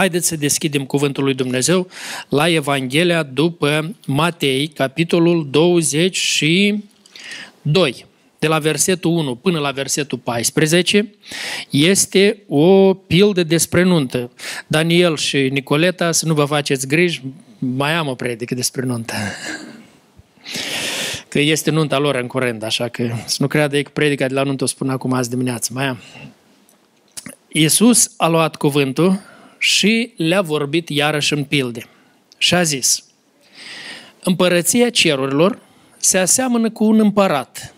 Haideți să deschidem Cuvântul lui Dumnezeu la Evanghelia după Matei, capitolul 22, de la versetul 1 până la versetul 14, este o pildă despre nuntă. Daniel și Nicoleta, să nu vă faceți griji, mai am o predică despre nuntă. Că este nunta lor în curând, așa că să nu creadă că predica de la nuntă o spun acum azi dimineață. Mai am. Iisus a luat cuvântul și le-a vorbit iarăși în pilde. Și a zis, împărăția cerurilor se aseamănă cu un împărat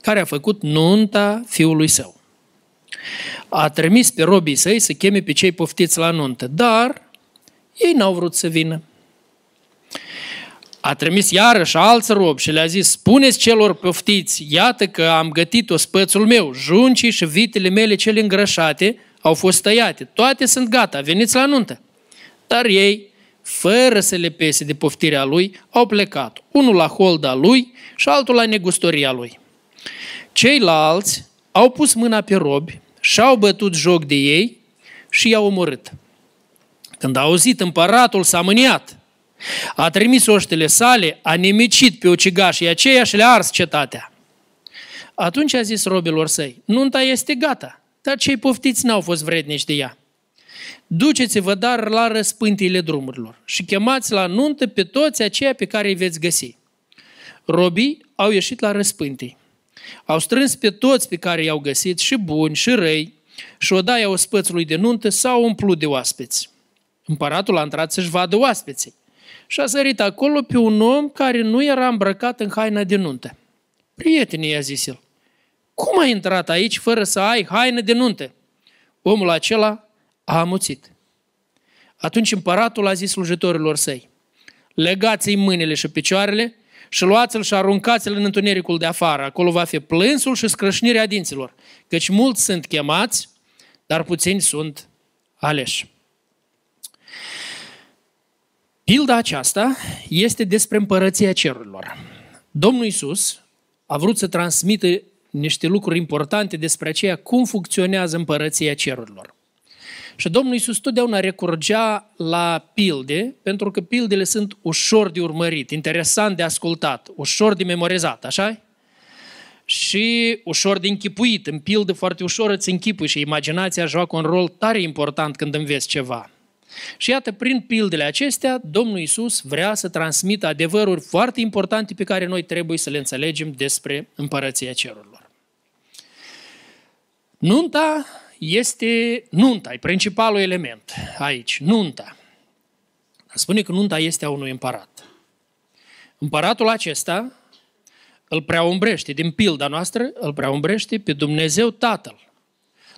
care a făcut nunta fiului său. A trimis pe robii săi să cheme pe cei poftiți la nuntă, dar ei n-au vrut să vină. A trimis iarăși alți robi și le-a zis, spuneți celor poftiți, iată că am gătit ospățul meu, juncii și vitele mele cele îngrășate au fost tăiate, toate sunt gata, veniți la nuntă. Dar ei, fără să le pese de poftirea lui, au plecat, unul la holda lui și altul la negustoria lui. Ceilalți au pus mâna pe robi și-au bătut joc de ei și i-au omorât. Când a auzit împăratul s-a mâniat, a trimis oștele sale, a nemicit pe ucigașii aceia și le-a ars cetatea. Atunci a zis robilor săi, nunta este gata, dar cei poftiți n-au fost vrednici de ea. Duceți-vă dar la răspântiile drumurilor și chemați la nuntă pe toți aceia pe care îi veți găsi. Robii au ieșit la răspântii. Au strâns pe toți pe care i-au găsit, și buni, și răi, și odaia ospățului de nuntă s-au umplut de oaspeți. Împăratul a intrat să-și vadă oaspeții și a sărit acolo pe un om care nu era îmbrăcat în haina de nuntă. Prietenii, i-a zis el, cum ai intrat aici fără să ai haină de nuntă? Omul acela a amuțit. Atunci împăratul a zis slujitorilor săi, legați-i mâinile și picioarele și luați-l și aruncați-l în întunericul de afară. Acolo va fi plânsul și scrâșnirea dinților, căci mulți sunt chemați, dar puțini sunt aleși. Pilda aceasta este despre împărăția cerurilor. Domnul Isus a vrut să transmită niște lucruri importante despre aceea cum funcționează împărăția cerurilor. Și Domnul Iisus totdeauna recurgea la pilde, pentru că pildele sunt ușor de urmărit, interesant de ascultat, ușor de memorizat, așa și ușor de închipuit. În pildă foarte ușor îți închipui și imaginația joacă un rol tare important când înveți ceva. Și iată, prin pildele acestea, Domnul Iisus vrea să transmită adevăruri foarte importante pe care noi trebuie să le înțelegem despre împărăția cerurilor. Nunta este nunta, e principalul element aici, nunta. Spune că nunta este a unui împărat. Împăratul acesta îl preaumbrește, din pilda noastră, îl preaumbrește pe Dumnezeu Tatăl.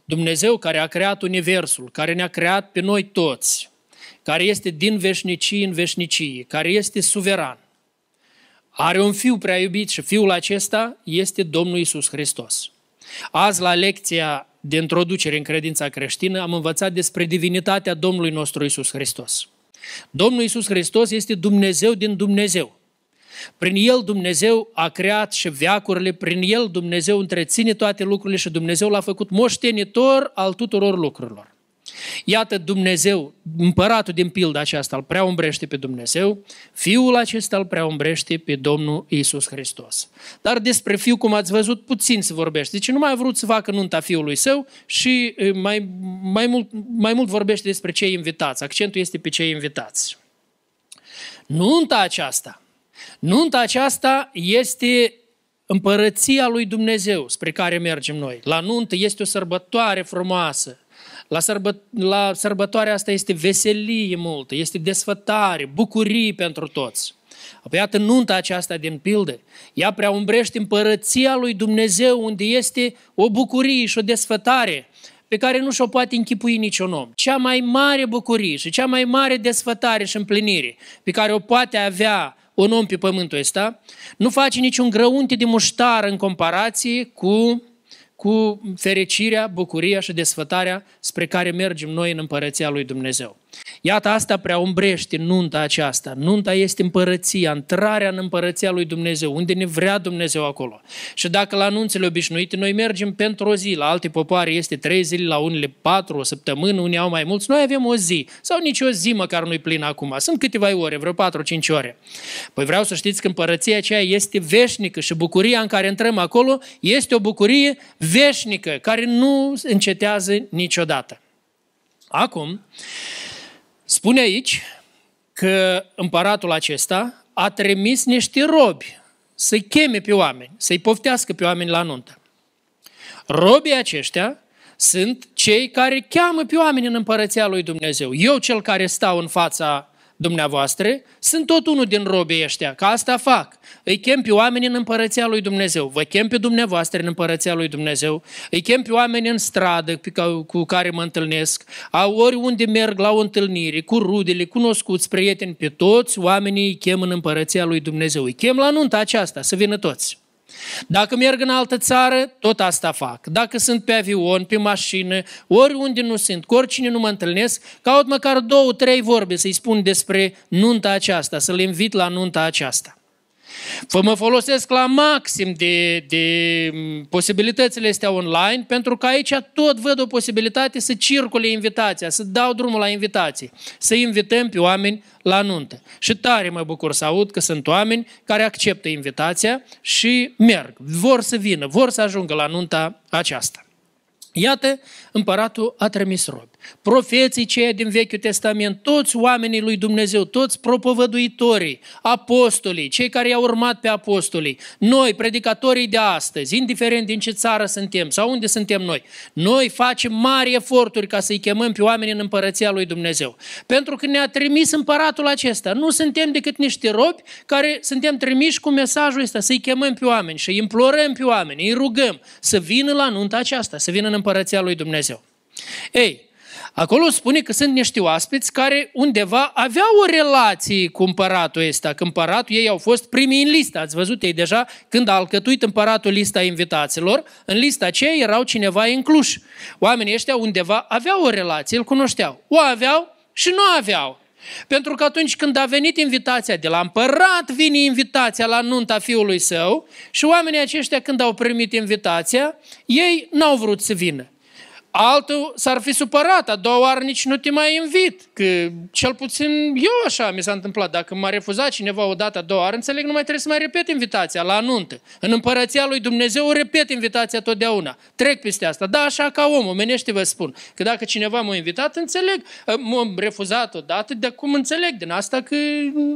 Dumnezeu care a creat Universul, care ne-a creat pe noi toți, care este din veșnicii în veșnicie, care este suveran. Are un fiu prea iubit și fiul acesta este Domnul Isus Hristos. Azi, la lecția de introducere în credința creștină, am învățat despre divinitatea Domnului nostru Isus Hristos. Domnul Isus Hristos este Dumnezeu din Dumnezeu. Prin El Dumnezeu a creat și veacurile, prin El Dumnezeu întreține toate lucrurile și Dumnezeu l-a făcut moștenitor al tuturor lucrurilor. Iată Dumnezeu, împăratul din pilda aceasta îl preaumbrește pe Dumnezeu, fiul acesta îl preaumbrește pe Domnul Isus Hristos. Dar despre fiu, cum ați văzut, puțin se vorbește. Deci nu mai a vrut să facă nunta fiului său și mai, mai, mult, mai mult vorbește despre cei invitați. Accentul este pe cei invitați. Nunta aceasta, nunta aceasta este împărăția lui Dumnezeu spre care mergem noi. La nuntă este o sărbătoare frumoasă, la, sărbă, la sărbătoarea asta este veselie multă, este desfătare, bucurii pentru toți. Apoi, iată, nunta aceasta din pildă, ea prea umbrește împărăția lui Dumnezeu, unde este o bucurie și o desfătare pe care nu și-o poate închipui niciun om. Cea mai mare bucurie și cea mai mare desfătare și împlinire pe care o poate avea un om pe pământul ăsta, nu face niciun grăunte de muștar în comparație cu cu fericirea, bucuria și desfătarea spre care mergem noi în împărăția lui Dumnezeu. Iată, asta prea umbrește nunta aceasta. Nunta este împărăția, intrarea în împărăția lui Dumnezeu, unde ne vrea Dumnezeu acolo. Și dacă la anunțele obișnuite noi mergem pentru o zi, la alte popoare este trei zile, la unele patru, o săptămână, unii au mai mulți, noi avem o zi sau nici o zi măcar nu-i plină acum. Sunt câteva ore, vreo patru-cinci ore. Păi vreau să știți că împărăția aceea este veșnică și bucuria în care intrăm acolo este o bucurie veșnică, care nu încetează niciodată. Acum, spune aici că împăratul acesta a trimis niște robi să-i cheme pe oameni, să-i poftească pe oameni la nuntă. Robii aceștia sunt cei care cheamă pe oameni în împărăția lui Dumnezeu. Eu, cel care stau în fața dumneavoastră, sunt tot unul din robii ăștia, că asta fac. Îi chem pe oameni în împărăția lui Dumnezeu, vă chem pe dumneavoastră în împărăția lui Dumnezeu, îi chem pe oameni în stradă pe ca, cu care mă întâlnesc, a oriunde merg la o întâlnire, cu rudele, cunoscuți, prieteni, pe toți oamenii îi chem în împărăția lui Dumnezeu. Îi chem la nunta aceasta, să vină toți. Dacă merg în altă țară, tot asta fac. Dacă sunt pe avion, pe mașină, oriunde nu sunt, cu oricine nu mă întâlnesc, caut măcar două, trei vorbe să-i spun despre nunta aceasta, să le invit la nunta aceasta. Vă mă folosesc la maxim de, de posibilitățile astea online, pentru că aici tot văd o posibilitate să circule invitația, să dau drumul la invitații, să invităm pe oameni la nuntă. Și tare mă bucur să aud că sunt oameni care acceptă invitația și merg, vor să vină, vor să ajungă la nunta aceasta. Iată, împăratul a trimis robi. Profeții ceia din Vechiul Testament, toți oamenii lui Dumnezeu, toți propovăduitorii, apostolii, cei care i-au urmat pe apostolii, noi, predicatorii de astăzi, indiferent din ce țară suntem sau unde suntem noi, noi facem mari eforturi ca să-i chemăm pe oameni în împărăția lui Dumnezeu. Pentru că ne-a trimis împăratul acesta. Nu suntem decât niște robi care suntem trimiși cu mesajul ăsta, să-i chemăm pe oameni și îi implorăm pe oameni, îi rugăm să vină la nunta aceasta, să vină în împărăția lui Dumnezeu. Ei, Acolo spune că sunt niște oaspeți care undeva aveau o relație cu împăratul ăsta, că împăratul ei au fost primii în listă. Ați văzut ei deja când a alcătuit împăratul lista invitaților, în lista aceea erau cineva incluși. Oamenii ăștia undeva aveau o relație, îl cunoșteau. O aveau și nu aveau. Pentru că atunci când a venit invitația de la împărat, vine invitația la nunta fiului său și oamenii aceștia când au primit invitația, ei n-au vrut să vină. Altul s-ar fi supărat, a doua oară nici nu te mai invit, că cel puțin eu așa mi s-a întâmplat. Dacă m-a refuzat cineva o dată, a doua oară, înțeleg, nu mai trebuie să mai repet invitația la anuntă. În împărăția lui Dumnezeu repet invitația totdeauna. Trec peste asta. Da, așa ca om, omenește vă spun. Că dacă cineva m-a invitat, înțeleg, m-a refuzat o dată, de cum înțeleg din asta că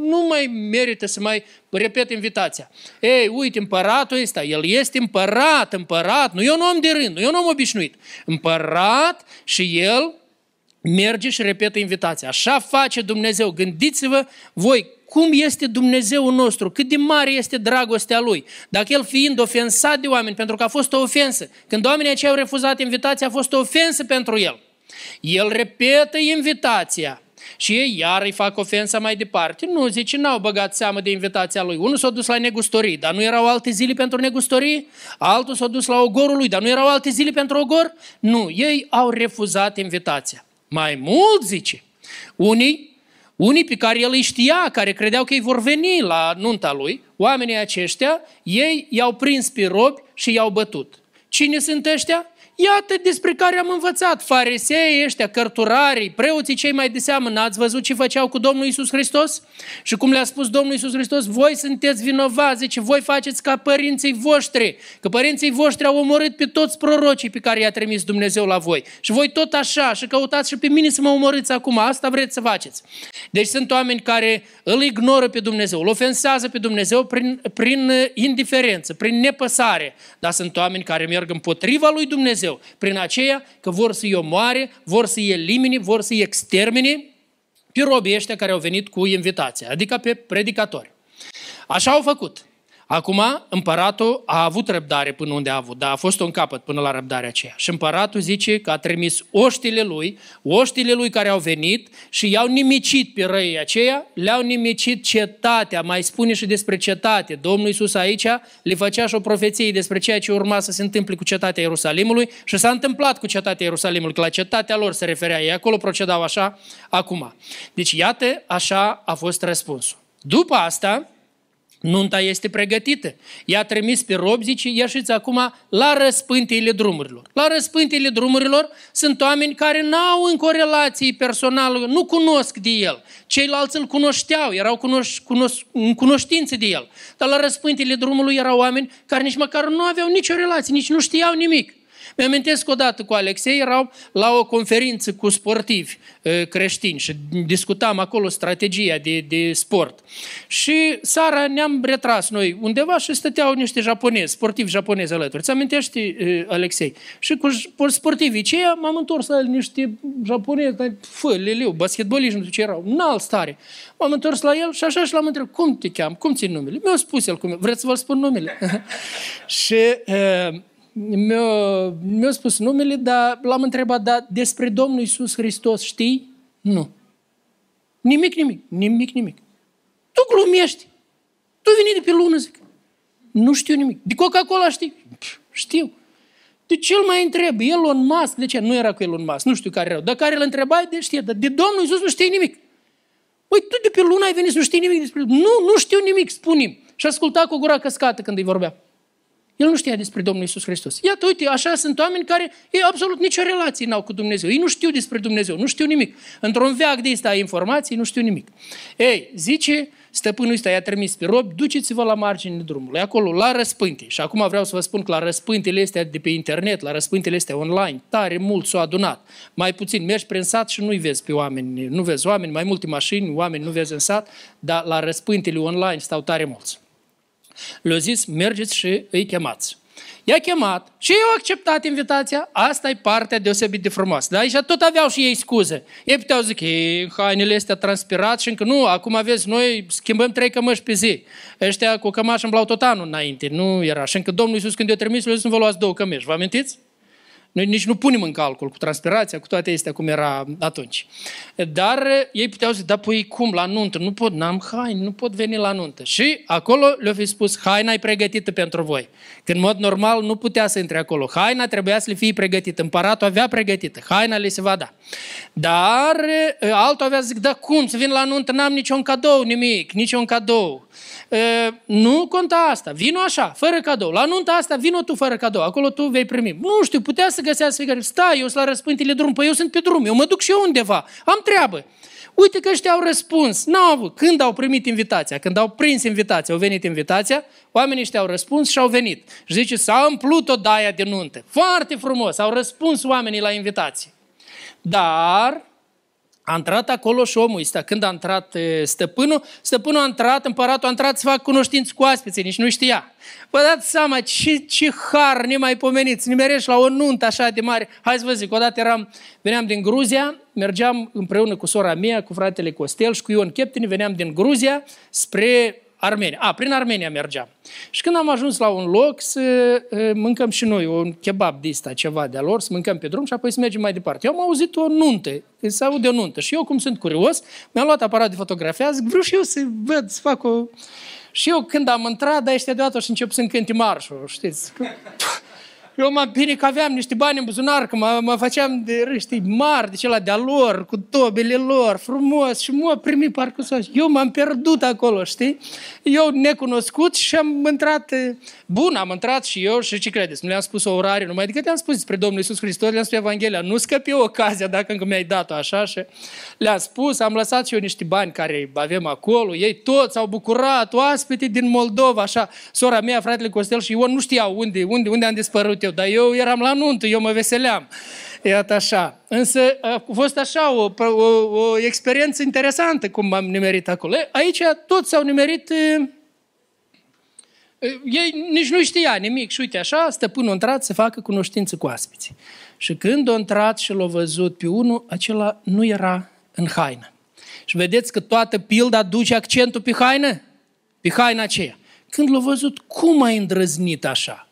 nu mai merită să mai repet invitația. Ei, uite, împăratul ăsta, el este împărat, împărat, nu e un om de rând, nu e un om obișnuit. Împărat și el merge și repetă invitația. Așa face Dumnezeu. Gândiți-vă voi cum este Dumnezeu nostru, cât de mare este dragostea Lui. Dacă El fiind ofensat de oameni, pentru că a fost o ofensă, când oamenii aceia au refuzat invitația, a fost o ofensă pentru El. El repetă invitația și ei iar îi fac ofensa mai departe. Nu, zice, n-au băgat seamă de invitația lui. Unul s-a dus la negustorii, dar nu erau alte zile pentru negustorii. Altul s-a dus la ogorul lui, dar nu erau alte zile pentru ogor. Nu, ei au refuzat invitația. Mai mult, zice, unii unii pe care el îi știa, care credeau că ei vor veni la nunta lui, oamenii aceștia, ei i-au prins pe robi și i-au bătut. Cine sunt ăștia? Iată despre care am învățat. Farisei ăștia, cărturarii, preoții cei mai de seamă, n-ați văzut ce făceau cu Domnul Isus Hristos? Și cum le-a spus Domnul Isus Hristos, voi sunteți vinovați, zice, voi faceți ca părinții voștri, că părinții voștri au omorât pe toți prorocii pe care i-a trimis Dumnezeu la voi. Și voi tot așa, și căutați și pe mine să mă omorâți acum, asta vreți să faceți. Deci sunt oameni care îl ignoră pe Dumnezeu, îl ofensează pe Dumnezeu prin, prin indiferență, prin nepăsare, dar sunt oameni care merg împotriva lui Dumnezeu Dumnezeu. Prin aceea că vor să-i omoare, vor să-i elimine, vor să-i extermine pe robii ăștia care au venit cu invitația, adică pe predicatori. Așa au făcut. Acum, împăratul a avut răbdare până unde a avut, dar a fost un capăt până la răbdarea aceea. Și împăratul zice că a trimis oștile lui, oștile lui care au venit și i-au nimicit pe răii aceia, le-au nimicit cetatea, mai spune și despre cetate. Domnul Iisus aici le făcea și o profeție despre ceea ce urma să se întâmple cu cetatea Ierusalimului și s-a întâmplat cu cetatea Ierusalimului, că la cetatea lor se referea ei, acolo procedau așa acum. Deci iată, așa a fost răspunsul. După asta, Nunta este pregătită. I-a trimis pe rob, zice, ieșiți acum la răspântiile drumurilor. La răspântiile drumurilor sunt oameni care n-au încă o relație personală, nu cunosc de el. Ceilalți îl cunoșteau, erau cunoș, cunoș, în cunoștință de el. Dar la răspântiile drumului erau oameni care nici măcar nu aveau nicio relație, nici nu știau nimic. Mi-amintesc odată cu Alexei, erau la o conferință cu sportivi creștini și discutam acolo strategia de, de sport. Și seara ne-am retras noi undeva și stăteau niște japonezi, sportivi japonezi alături. Ți amintești, Alexei? Și cu sportivii ceia m-am întors la niște japonezi, fă, leleu, basketboliști, nu știu ce erau, înalt stare. M-am întors la el și așa și l-am întrebat, cum te cheam, cum ți numele? Mi-a spus el, cum vreți să vă spun numele? și uh, mi-a, mi spus numele, dar l-am întrebat, dar despre Domnul Isus Hristos știi? Nu. Nimic, nimic, nimic, nimic. Tu glumești. Tu veni de pe lună, zic. Nu știu nimic. De Coca-Cola știi? Pff, știu. De ce îl mai întreb? Elon Musk, de ce? Nu era cu Elon Musk, nu știu care era. Dar care îl întrebai, de știe. Dar de Domnul Isus nu știi nimic. Păi tu de pe lună ai venit să nu știi nimic despre Nu, nu știu nimic, spune Și asculta cu gura căscată când îi vorbea. El nu știa despre Domnul Isus Hristos. Iată, uite, așa sunt oameni care ei absolut nicio relație n-au cu Dumnezeu. Ei nu știu despre Dumnezeu, nu știu nimic. Într-un veac de ăsta informații, nu știu nimic. Ei, zice, stăpânul ăsta i-a trimis pe rob, duceți-vă la marginile drumului, acolo, la răspânte. Și acum vreau să vă spun că la răspântele este de pe internet, la răspântele este online, tare mult s-au adunat. Mai puțin, mergi prin sat și nu-i vezi pe oameni, nu vezi oameni, mai multe mașini, oameni nu vezi în sat, dar la răspântele online stau tare mulți le-a zis, mergeți și îi chemați. I-a chemat și ei au acceptat invitația. Asta e partea deosebit de frumoasă. Dar aici tot aveau și ei scuze. Ei puteau zic, ei, hainele astea transpirat și încă nu, acum aveți, noi schimbăm trei cămăși pe zi. Ăștia cu cămașă îmblau tot anul înainte, nu era. Și încă Domnul Iisus când i-a trimis, le-a zis, nu vă luați două cămăși. Vă amintiți? Noi nici nu punem în calcul cu transpirația, cu toate astea cum era atunci. Dar ei puteau să da, păi cum, la nuntă? Nu pot, n-am haine, nu pot veni la nuntă. Și acolo le-au fi spus, haina e pregătită pentru voi. Când în mod normal nu putea să intre acolo. Haina trebuia să le fie pregătită. Împăratul avea pregătită. Haina le se va da. Dar altul avea să zic, da cum, să vin la nuntă, n-am niciun cadou, nimic, niciun cadou nu conta asta, vino așa, fără cadou. La nunta asta, vino tu fără cadou, acolo tu vei primi. Nu știu, putea să găsească fiecare. Stai, eu sunt la răspântile drum, păi eu sunt pe drum, eu mă duc și eu undeva, am treabă. Uite că ăștia au răspuns. N-au avut. Când au primit invitația, când au prins invitația, au venit invitația, oamenii ăștia au răspuns și au venit. Și zice, s-a împlut o daia de nuntă. Foarte frumos, au răspuns oamenii la invitație. Dar a intrat acolo și omul ăsta. Când a intrat stăpânul, stăpânul a intrat, împăratul a intrat să facă cunoștință cu aspeții, nici nu știa. Vă dați seama ce, ce har pomenit, ne nimerești la o nuntă așa de mare. Hai să vă zic, odată eram, veneam din Gruzia, mergeam împreună cu sora mea, cu fratele Costel și cu Ion Cheptini, veneam din Gruzia spre Armenia. A, prin Armenia mergeam. Și când am ajuns la un loc să mâncăm și noi un kebab de ăsta, ceva de-a lor, să mâncăm pe drum și apoi să mergem mai departe. Eu am auzit o nuntă, să aud o nuntă. Și eu, cum sunt curios, mi-am luat aparat de fotografie, zic, vreau și eu să văd, să fac o... Și eu când am intrat, dar ăștia deodată și încep să încânti marșul, știți? Eu mă bine că aveam niște bani în buzunar, că mă, mă făceam de râști mari, de cela de-a lor, cu tobele lor, frumos, și mă primi parcă să Eu m-am pierdut acolo, știi? Eu necunoscut și am intrat, bun, am intrat și eu și ce credeți? Nu le-am spus o orare, numai decât le-am spus despre Domnul Iisus Hristos, le-am spus Evanghelia, nu scăpi ocazia dacă încă mi-ai dat-o așa și le-am spus, am lăsat și eu niște bani care avem acolo, ei toți au bucurat, oaspete din Moldova, așa, sora mea, fratele Costel și eu nu știau unde, unde, unde am dispărut eu eu, dar eu eram la nuntă, eu mă veseleam. Iată așa. Însă a fost așa o, o, o experiență interesantă cum m-am nimerit acolo. Aici toți s-au nimerit ei nici nu știa nimic și uite așa, stăpânul a intrat să facă cunoștință cu aspiții. Și când a intrat și l-a văzut pe unul, acela nu era în haină. Și vedeți că toată pilda duce accentul pe haină? Pe haina aceea. când l-a văzut, cum a îndrăznit așa?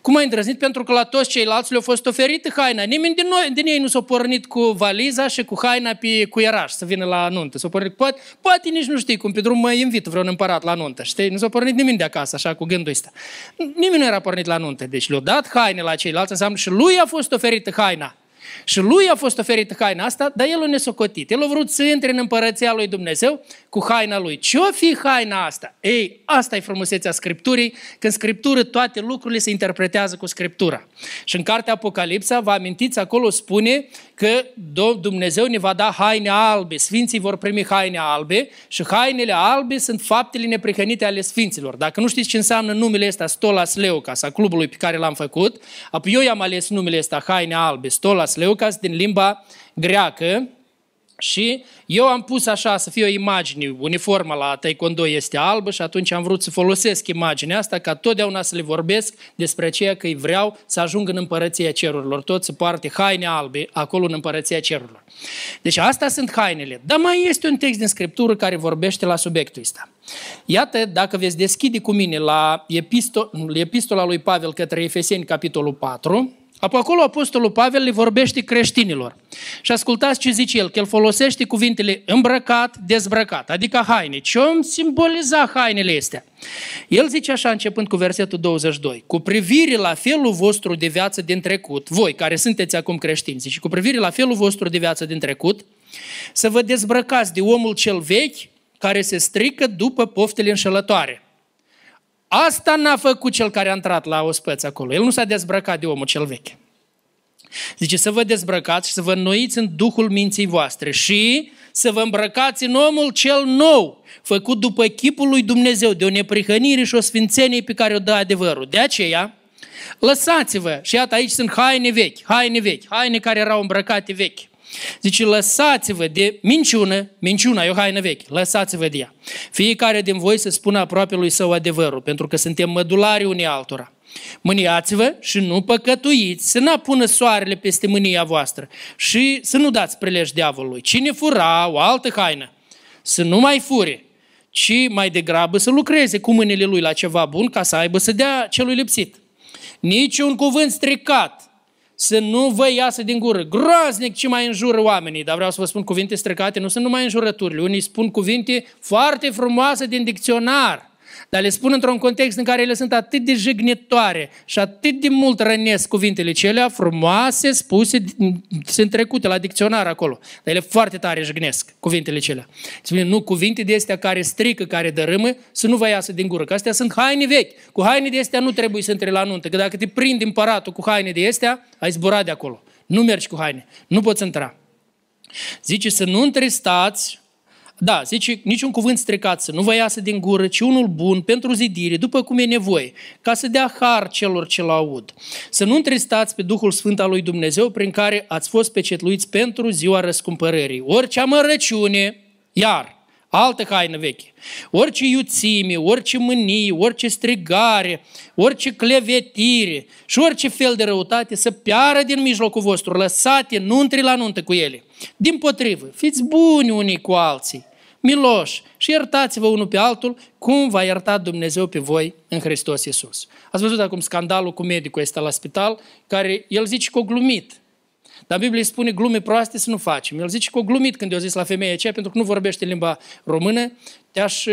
Cum a îndrăznit? Pentru că la toți ceilalți le-a fost oferită haina. Nimeni din, noi, din ei nu s-a pornit cu valiza și cu haina pe cuieraș să vină la nuntă. S-a pornit, poate, poate nici nu știi cum, pe drum mă invit vreun împărat la nuntă, știi? Nu s-a pornit nimeni de acasă, așa, cu gândul ăsta. Nimeni nu era pornit la nuntă. Deci le-a dat haine la ceilalți, înseamnă și lui a fost oferită haina. Și lui a fost oferită haina asta, dar el o nesocotit. El a vrut să intre în împărăția lui Dumnezeu cu haina lui. Ce-o fi haina asta? Ei, asta e frumusețea Scripturii, că în Scriptură toate lucrurile se interpretează cu Scriptura. Și în cartea Apocalipsa, vă amintiți, acolo spune că Dumnezeu ne va da haine albe, sfinții vor primi haine albe și hainele albe sunt faptele neprihănite ale sfinților. Dacă nu știți ce înseamnă numele ăsta, Stolas Leucas, a clubului pe care l-am făcut, apoi eu i-am ales numele ăsta, haine albe, Stolas Leucas, din limba greacă, și eu am pus așa să fie o imagine, uniforma la taekwondo este albă și atunci am vrut să folosesc imaginea asta ca totdeauna să le vorbesc despre aceea că îi vreau să ajung în împărăția cerurilor, tot să poarte haine albe acolo în împărăția cerurilor. Deci astea sunt hainele. Dar mai este un text din Scriptură care vorbește la subiectul ăsta. Iată, dacă veți deschide cu mine la epistola lui Pavel către Efeseni, capitolul 4, Apoi acolo Apostolul Pavel le vorbește creștinilor. Și ascultați ce zice el, că el folosește cuvintele îmbrăcat, dezbrăcat, adică haine. Ce om simboliza hainele astea? El zice așa, începând cu versetul 22, cu privire la felul vostru de viață din trecut, voi care sunteți acum creștinți, zice, cu privire la felul vostru de viață din trecut, să vă dezbrăcați de omul cel vechi care se strică după poftele înșelătoare Asta n-a făcut cel care a intrat la ospăț acolo. El nu s-a dezbrăcat de omul cel vechi. Zice să vă dezbrăcați și să vă înnoiți în duhul minții voastre și să vă îmbrăcați în omul cel nou, făcut după chipul lui Dumnezeu, de o neprihănire și o sfințenie pe care o dă adevărul. De aceea, lăsați-vă, și iată aici sunt haine vechi, haine vechi, haine care erau îmbrăcate vechi. Zice, lăsați-vă de minciună, minciuna e o haină veche, lăsați-vă de ea. Fiecare din voi să spună aproape lui său adevărul, pentru că suntem mădulari unii altora. Mâniați-vă și nu păcătuiți, să nu pună soarele peste mânia voastră și să nu dați prilej diavolului. Cine fura o altă haină, să nu mai fure, ci mai degrabă să lucreze cu mâinile lui la ceva bun ca să aibă să dea celui lipsit. Nici un cuvânt stricat, să nu vă iasă din gură. Groaznic ce mai înjură oamenii, dar vreau să vă spun cuvinte strecate, nu sunt numai înjurăturile. Unii spun cuvinte foarte frumoase din dicționar, dar le spun într-un context în care ele sunt atât de jignitoare și atât de mult rănesc cuvintele celea frumoase, spuse, sunt trecute la dicționar acolo. Dar ele foarte tare jignesc cuvintele celea. Spune, nu cuvinte de astea care strică, care dărâmă, să nu vă iasă din gură. Că astea sunt haine vechi. Cu haine de astea nu trebuie să intri la nuntă. Că dacă te prinde împăratul cu haine de astea, ai zburat de acolo. Nu mergi cu haine. Nu poți intra. Zice să nu întristați da, zice, niciun cuvânt stricat să nu vă iasă din gură, ci unul bun pentru zidire, după cum e nevoie, ca să dea har celor ce-l aud. Să nu întristați pe Duhul Sfânt al lui Dumnezeu, prin care ați fost pecetluiți pentru ziua răscumpărării. Orice amărăciune, iar, altă haină veche, orice iuțime, orice mânie, orice strigare, orice clevetire și orice fel de răutate să piară din mijlocul vostru, lăsate, nu intri la nuntă cu ele. Din potrivă, fiți buni unii cu alții, miloși și iertați-vă unul pe altul cum va ierta Dumnezeu pe voi în Hristos Iisus. Ați văzut acum scandalul cu medicul ăsta la spital, care el zice că o glumit. Dar Biblia spune glume proaste să nu facem. El zice că o glumit când i-a zis la femeia aceea, pentru că nu vorbește limba română, te-aș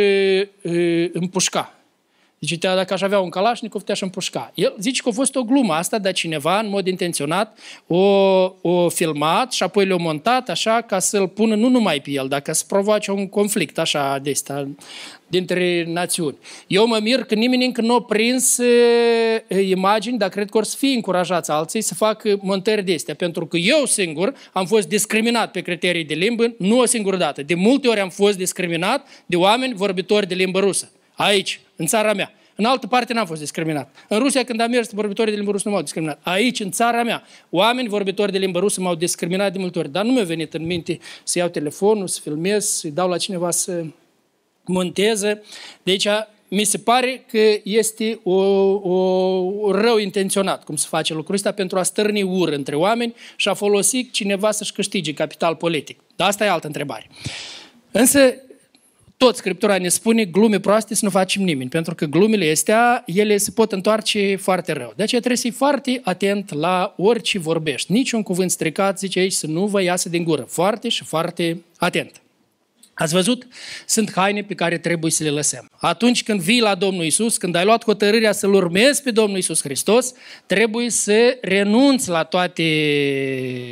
împușca. Zice, dacă aș avea un Kalashnikov, te-aș împușca. El zice că a fost o glumă asta, dar cineva, în mod intenționat, o, o filmat și apoi le-a montat așa ca să-l pună nu numai pe el, dacă să provoace un conflict așa de ăsta, dintre națiuni. Eu mă mir că nimeni încă nu a prins e, imagini, dar cred că or să fie încurajați alții să facă montări de astea, pentru că eu singur am fost discriminat pe criterii de limbă, nu o singură dată. De multe ori am fost discriminat de oameni vorbitori de limbă rusă. Aici, în țara mea. În altă parte n-am fost discriminat. În Rusia, când am mers, vorbitorii de limbă rusă nu m-au discriminat. Aici, în țara mea, oameni vorbitori de limbă rusă m-au discriminat de multe ori. Dar nu mi-a venit în minte să iau telefonul, să filmez, să-i dau la cineva să monteze. Deci, mi se pare că este o, o rău intenționat cum se face lucrul ăsta pentru a stârni ură între oameni și a folosi cineva să-și câștige capital politic. Dar asta e altă întrebare. Însă, tot Scriptura ne spune glume proaste să nu facem nimeni, pentru că glumele astea, ele se pot întoarce foarte rău. De aceea trebuie să fii foarte atent la orice vorbești. Niciun cuvânt stricat, zice aici, să nu vă iasă din gură. Foarte și foarte atent. Ați văzut? Sunt haine pe care trebuie să le lăsăm. Atunci când vii la Domnul Isus, când ai luat hotărârea să-L urmezi pe Domnul Isus Hristos, trebuie să renunți la toate,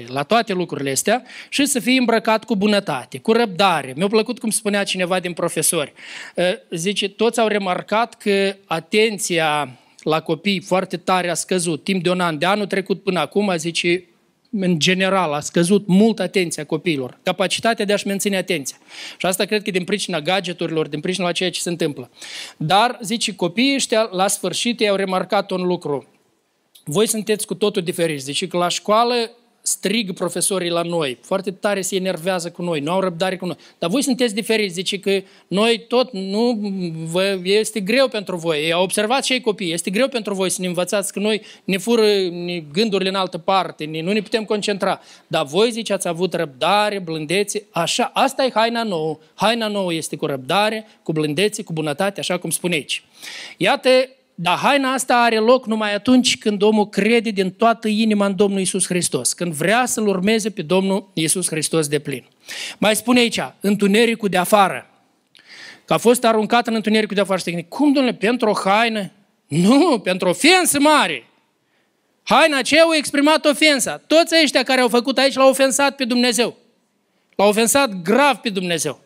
la toate lucrurile astea și să fii îmbrăcat cu bunătate, cu răbdare. Mi-a plăcut cum spunea cineva din profesori. Zice, toți au remarcat că atenția la copii foarte tare a scăzut. Timp de un an, de anul trecut până acum, zice, în general, a scăzut mult atenția copiilor, capacitatea de a-și menține atenția. Și asta cred că din pricina gadgeturilor, din pricina la ceea ce se întâmplă. Dar, zice, copiii ăștia, la sfârșit, ei au remarcat un lucru. Voi sunteți cu totul diferiți. Zice că la școală strig profesorii la noi, foarte tare se enervează cu noi, nu au răbdare cu noi. Dar voi sunteți diferiți, zice că noi tot nu, vă, este greu pentru voi. Au observat și ei copii, este greu pentru voi să ne învățați că noi ne fură ne, gândurile în altă parte, ne, nu ne putem concentra. Dar voi, zice, ați avut răbdare, blândețe, așa, asta e haina nouă. Haina nouă este cu răbdare, cu blândețe, cu bunătate, așa cum spune aici. Iată dar haina asta are loc numai atunci când omul crede din toată inima în Domnul Isus Hristos, când vrea să-L urmeze pe Domnul Isus Hristos de plin. Mai spune aici, întunericul de afară, că a fost aruncat în întunericul de afară. Și cum, domnule, pentru o haină? Nu, pentru o ofensă mare. Haina aceea au exprimat ofensa. Toți ăștia care au făcut aici l-au ofensat pe Dumnezeu. L-au ofensat grav pe Dumnezeu.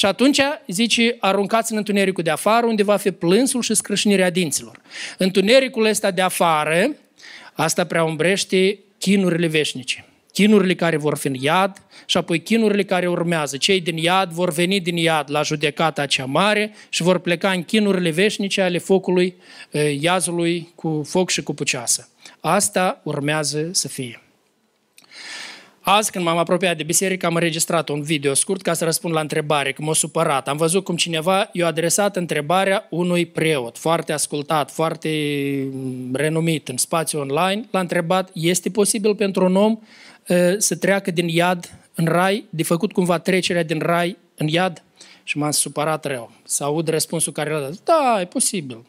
Și atunci, zice, aruncați în întunericul de afară, unde va fi plânsul și scrâșnirea dinților. Întunericul ăsta de afară, asta prea umbrește chinurile veșnice. Chinurile care vor fi în iad și apoi chinurile care urmează. Cei din iad vor veni din iad la judecata cea mare și vor pleca în chinurile veșnice ale focului, eh, iazului cu foc și cu puceasă. Asta urmează să fie. Azi, când m-am apropiat de biserică, am înregistrat un video scurt ca să răspund la întrebare, că m-a supărat. Am văzut cum cineva i-a adresat întrebarea unui preot, foarte ascultat, foarte renumit în spațiu online. L-a întrebat, este posibil pentru un om să treacă din iad în rai, de făcut cumva trecerea din rai în iad? Și m-am supărat rău. Să aud răspunsul care l-a dat. Da, e posibil.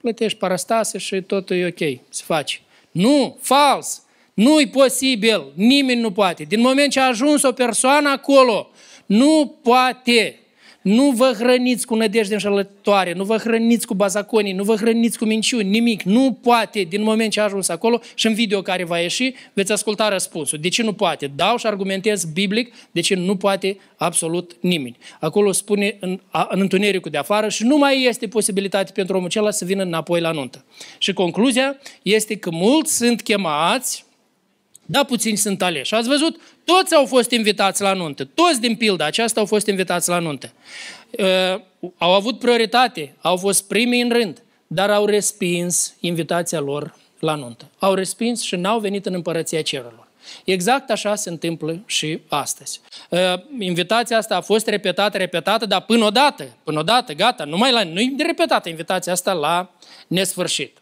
Plătești parastase și totul e ok, se face. Nu, fals! Nu-i posibil, nimeni nu poate. Din moment ce a ajuns o persoană acolo, nu poate. Nu vă hrăniți cu nădejde înșelătoare, nu vă hrăniți cu bazaconii, nu vă hrăniți cu minciuni, nimic. Nu poate din moment ce a ajuns acolo și în video care va ieși veți asculta răspunsul. De ce nu poate? Dau și argumentez biblic de ce nu poate absolut nimeni. Acolo spune în, în întunericul de afară și nu mai este posibilitate pentru omul acela să vină înapoi la nuntă. Și concluzia este că mulți sunt chemați, da, puțini sunt aleși. Ați văzut? Toți au fost invitați la nuntă. Toți din pilda aceasta au fost invitați la nuntă. Uh, au avut prioritate, au fost primii în rând, dar au respins invitația lor la nuntă. Au respins și n-au venit în împărăția cerurilor. Exact așa se întâmplă și astăzi. Uh, invitația asta a fost repetată, repetată, dar până odată, până odată, gata, nu mai la, nu e repetată invitația asta la nesfârșit.